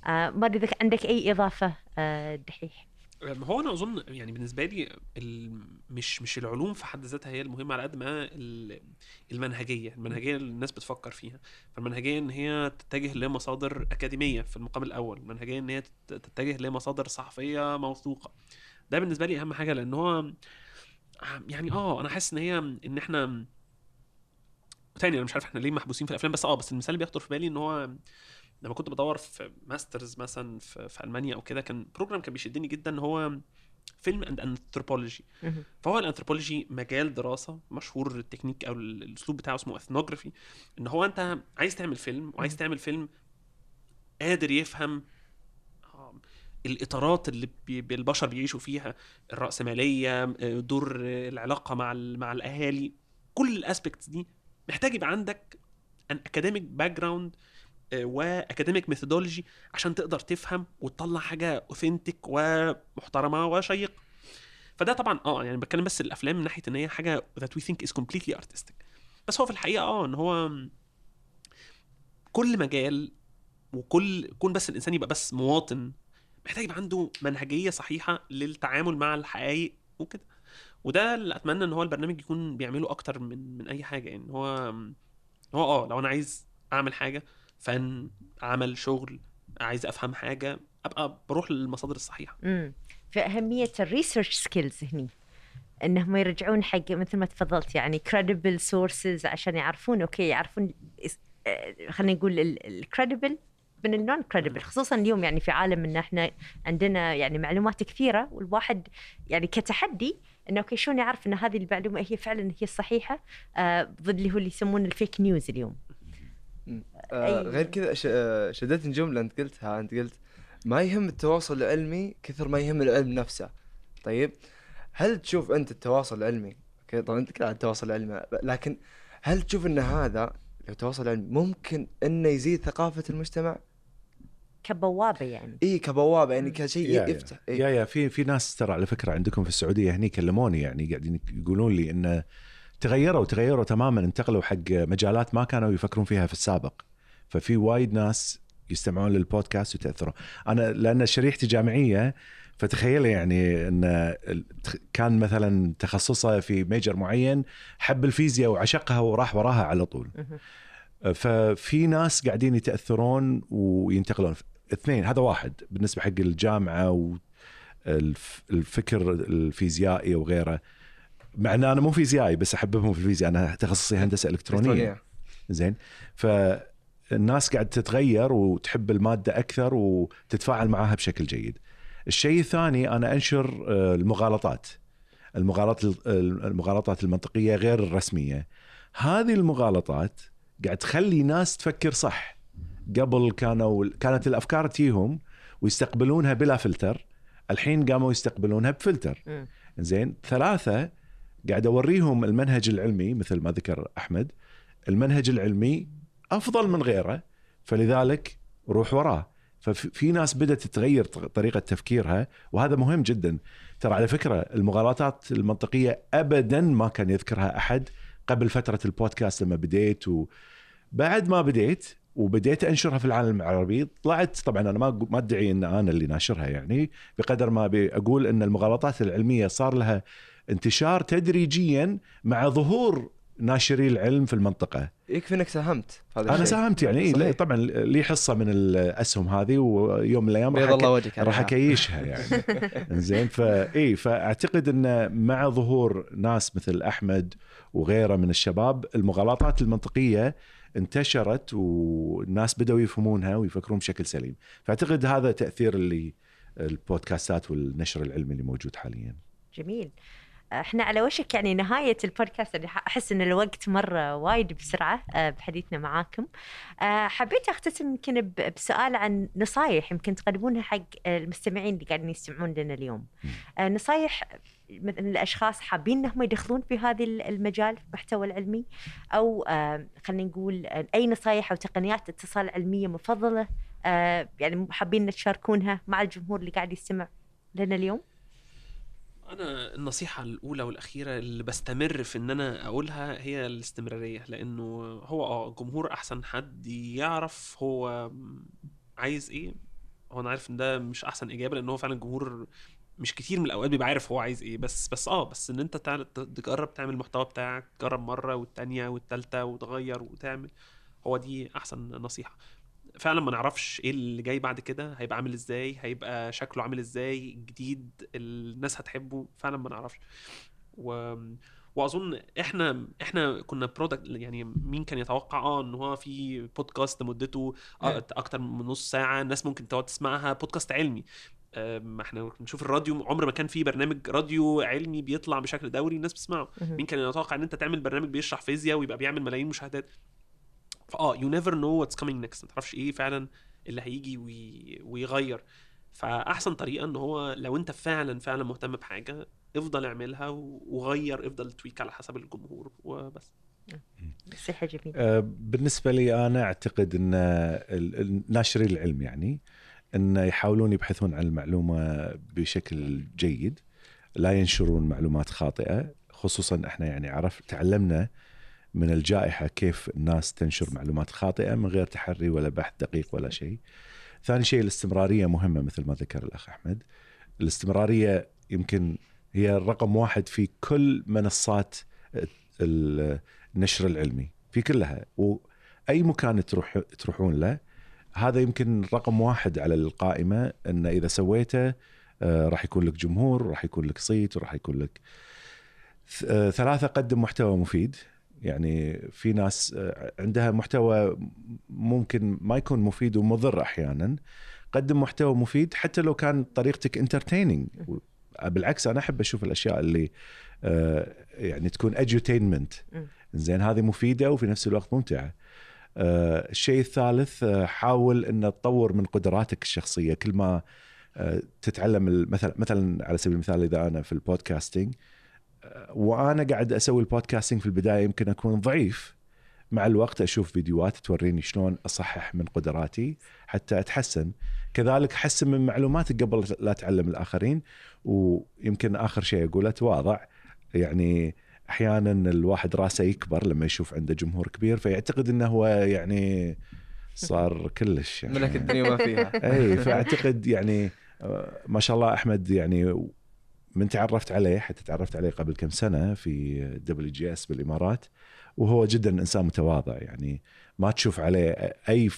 آه ما أدري إذا عندك أي إضافة آه دحيح؟ هو أنا أظن يعني بالنسبة لي مش مش العلوم في حد ذاتها هي المهمة على قد ما ال- المنهجية المنهجية اللي الناس بتفكر فيها. فالمنهجية إن هي تتجه لمصادر أكاديمية في المقام الأول المنهجية إن هي تت- تتجه لمصادر صحفية موثوقة. ده بالنسبة لي أهم حاجة لأن هو يعني آه أنا حاسس إن هي إن إحنا تاني أنا مش عارف إحنا ليه محبوسين في الأفلام بس آه بس المثال اللي بيخطر في بالي إن هو لما كنت بدور في masters مثلا في, في ألمانيا أو كده كان program كان بيشدني جدا هو film and anthropology. فهو الانثروبولوجي مجال دراسة مشهور التكنيك أو ال- الأسلوب بتاعه اسمه ethnography إن هو أنت عايز تعمل فيلم وعايز تعمل فيلم قادر يفهم الإطارات اللي البشر بيعيشوا فيها الرأسمالية آه، دور العلاقة مع مع الأهالي كل ال aspects دي محتاج يبقى عندك an academic background و academic methodology عشان تقدر تفهم وتطلع حاجة authentic ومحترمة وشيقه فده طبعا آه يعني بتكلم بس الأفلام من ناحية إن هي حاجة that we think is completely artistic. بس هو في الحقيقة آه إن هو كل مجال وكل كون بس الإنسان يبقى بس مواطن محتاج يبقى عنده منهجية صحيحة للتعامل مع الحقائق وكده. وده اللي أتمنى إن هو البرنامج يكون بيعمله أكتر من من أي حاجة. يعني هو هو آه لو أنا عايز أعمل حاجة فن عمل شغل عايز أفهم حاجة أبقى بروح للمصادر الصحيحة. امم فأهمية ال research skills هني إنهم يرجعون حق مثل ما تفضلت يعني credible sources عشان يعرفون okay يعرفون آه، خلينا نقول ال credible من ال non credible خصوصا اليوم يعني في عالم إن إحنا عندنا يعني معلومات كثيرة والواحد يعني كتحدي إنه okay شلون يعرف إن هذه المعلومة هي فعلا هي الصحيحه آه ضد اللي هو اللي يسمونه ال fake news اليوم. آه. غير كذا ش- آه، شدتني جملة أنت قلتها أنت قلت ما يهم التواصل العلمي كثر ما يهم العلم نفسه طيب هل تشوف أنت التواصل العلمي أوكي طبعا أنت عن التواصل العلمي لكن هل تشوف أن هذا التواصل العلمي ممكن انه يزيد ثقافة المجتمع؟ كبوابة يعني إي كبوابة يعني. كشيء يا- يفتح يا إيه. يا في في ناس ترى على فكرة عندكم في السعودية هني كلموني يعني قاعدين يقولون لي انه تغيروا تغيروا تماما انتقلوا حق مجالات ما كانوا يفكرون فيها في السابق. ففي وايد ناس يستمعون للبودكاست ويتاثرون أنا لأن شريحتي جامعية فتخيل يعني إن كان مثلا تخصصه في ميجر معين حب الفيزياء وعشقها وراح وراها على طول. ففي ناس قاعدين يتأثرون وينتقلون. اثنين هذا واحد بالنسبة حق الجامعة و الف- الفكر الفيزيائي وغيره. مع إن أنا مو فيزيائي بس احببهم في الفيزياء. أنا تخصصي هندسة إلكترونية. زين. فالناس قاعد تتغير وتحب المادة أكثر وتتفاعل معها بشكل جيد. الشيء الثاني أنا أنشر آه، المغالطات. المغالطات المغالطات المنطقية غير الرسمية. هذه المغالطات قاعد تخلي ناس تفكر صح. قبل كانوا كانت الأفكار تجيهم ويستقبلونها بلا فلتر. الحين قاموا يستقبلونها بفلتر. زين. ثلاثة قاعد أوريهم المنهج العلمي مثل ما ذكر أحمد. المنهج العلمي أفضل من غيره فلذلك روح وراه. ففي ناس بدأت تتغير طريقه تفكيرها وهذا مهم جدا. ترى على فكرة المغالطات المنطقية ابدا ما كان يذكرها أحد قبل فترة البودكاست لما بديت وبعد ما بديت وبديت أنشرها في العالم العربي طلعت طبعا أنا ما ما أدعي إن أنا اللي ناشرها يعني بقدر ما أبي أقول إن المغالطات العلمية صار لها انتشار تدريجيا مع ظهور ناشري العلم في المنطقة يكفي إنك ساهمت هذا أنا الشيء. ساهمت يعني إيه، صحيح. طبعا لي حصة من الأسهم هذه ويوم من الأيام بيض راح الله وجهك راح. أكيشها يعني زين فاي فأعتقد إن مع ظهور ناس مثل أحمد وغيره من الشباب المغالطات المنطقية انتشرت والناس بدأوا يفهمونها ويفكرون بشكل سليم فأعتقد هذا تأثير اللي البودكاستات والنشر العلمي اللي موجود حاليا جميل إحنا على وشك يعني نهاية البودكاست. اللي أحس إن الوقت مرة وايد بسرعة آه، بحديثنا معاكم. آه، حبيت أختتم يمكن بسؤال عن نصايح يمكن تقدمونها حق المستمعين اللي قاعدين يستمعون لنا اليوم. آه، نصايح مثلا الأشخاص حابين انهم يدخلون في هذا المجال في المحتوى العلمي أو خلينا نقول أي نصايح أو تقنيات اتصال علمية مفضلة آه، يعني حابين تشاركونها مع الجمهور اللي قاعد يستمع لنا اليوم؟ أنا النصيحة الأولى والأخيرة اللي بستمر في إن أنا أقولها هي الاستمرارية لأنه هو آه الجمهور أحسن حد يعرف هو عايز إيه. هو أنا عارف إن ده مش أحسن إجابة لأن هو فعلا الجمهور مش كتير من الأوقات بيبقى عارف هو عايز إيه. بس بس آه بس إن أنت تجرب تعمل المحتوى بتاعك تجرب مرة والتانية والتالتة وتغير وتعمل هو دي أحسن نصيحة. فعلا ما نعرفش إيه اللي جاي بعد كده هيبقى عامل إزاي هيبقى شكله عامل إزاي جديد الناس هتحبه فعلا ما نعرفش. و... وأظن إحنا إحنا كنا برودكت يعني مين كان يتوقع؟ آه إن هو في بودكاست مدته أكتر من نص ساعة الناس ممكن تقعد تسمعها بودكاست علمي. إحنا بنشوف الراديو عمر ما كان في برنامج راديو علمي بيطلع بشكل دوري الناس بتسمعه. مين كان يتوقع إن أنت تعمل برنامج بيشرح فيزياء ويبقى بيعمل ملايين مشاهدات؟ فاه you never know what's coming next ما تعرفش إيه فعلا اللي هيجي وي... ويغير. فأحسن طريقة إن هو لو أنت فعلا فعلا مهتم بحاجة افضل اعملها وغير افضل tweak على حسب الجمهور وبس. نصيحة جميلة آه، بالنسبة لي أنا أعتقد إن ال- ال- ناشري العلم يعني إن يحاولون يبحثون عن المعلومة بشكل جيد. لا ينشرون معلومات خاطئة خصوصا إحنا يعني عرف تعلمنا من الجائحة كيف الناس تنشر معلومات خاطئة من غير تحري ولا بحث دقيق ولا شيء. ثاني شيء الاستمرارية مهمة مثل ما ذكر الأخ أحمد. الاستمرارية يمكن هي الرقم واحد في كل منصات ال- النشر العلمي في كلها وأي مكان تروح تروحون له هذا يمكن رقم واحد على القائمة ان إذا سويته آه، راح يكون لك جمهور راح يكون لك صيت وراح يكون لك آه، ثلاثة قدم محتوى مفيد يعني في ناس آه، عندها محتوى ممكن ما يكون مفيد ومضر أحيانا قدم محتوى مفيد حتى لو كان طريقتك انترتيننج بالعكس أنا أحب أشوف الأشياء اللي آه، يعني تكون مم. زين هذه مفيدة وفي نفس الوقت ممتعة. آه، الشيء الثالث حاول إن تطور من قدراتك الشخصية. كل ما تتعلم مثلا مثلا على سبيل المثال إذا أنا في البودكاستنج وأنا قاعد أسوي البودكاستنج في البداية يمكن أكون ضعيف. مع الوقت أشوف فيديوهات توريني شلون أصحح من قدراتي حتى أتحسن. كذلك حسن من معلوماتك قبل لا تعلم الآخرين. ويمكن آخر شيء أقوله تواضع. يعني أحيانا الواحد راسه يكبر لما يشوف عنده جمهور كبير فيعتقد إنه هو يعني صار كلش يعني. ملك الدنيا ما فيها. اي فأعتقد يعني آه، ما شاء الله أحمد يعني من تعرفت عليه حتى تعرفت عليه قبل كم سنة في WGS بالإمارات وهو جدا إنسان متواضع يعني ما تشوف عليه أي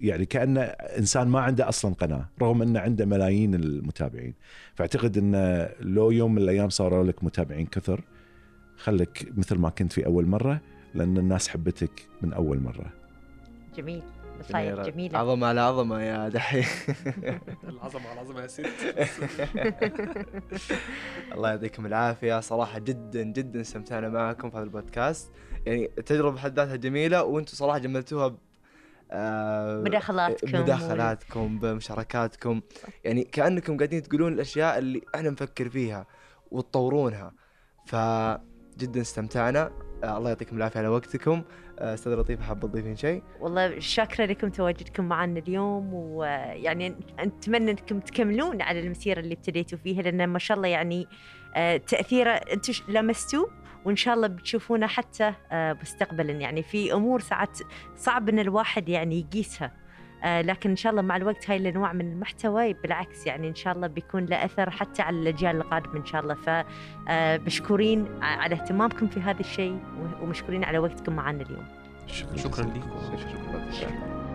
يعني كأنه إنسان ما عنده أصلا قناة رغم إنه عنده ملايين المتابعين. فأعتقد انه لو يوم من الأيام صاروا لك متابعين كثر خليك مثل ما كنت في أول مرة لأن الناس حبتك من أول مرة. جميل. نصايح جميلة. عظمة على عظمة يا دحي العظمة على العظمه يا ست. الله يعطيكم العافية. صراحة جدا جدا استمتعنا معكم في هذا البودكاست. يعني التجربه بحد ذاتها جميلة وأنتم صراحة جملتوها ب... آه، مداخلاتكم بمداخلاتكم بمشاركاتكم. يعني كأنكم قاعدين تقولون الأشياء اللي إحنا نفكر فيها وتطورونها. فجدا استمتعنا. آه، الله يعطيكم العافية على وقتكم. أستاذ لطيف حاب تضيفين شيء؟ والله شاكرة لكم تواجدكم معنا اليوم ويعني نتمنى أنكم تكملون على المسيرة اللي ابتديتوا فيها لأن ما شاء الله يعني آه، تأثيره أنتم لمستوه وإن شاء الله بتشوفونه حتى آه، مستقبلا. يعني في أمور ساعات صعب إن الواحد يعني يقيسها. آه، لكن إن شاء الله مع الوقت هاي الانواع من المحتوى بالعكس يعني إن شاء الله بيكون له أثر حتى على الأجيال القادمة إن شاء الله. فمشكورين على اهتمامكم في هذا الشيء ومشكورين على وقتكم معنا اليوم. شكرا شكرا. لكم شكرا.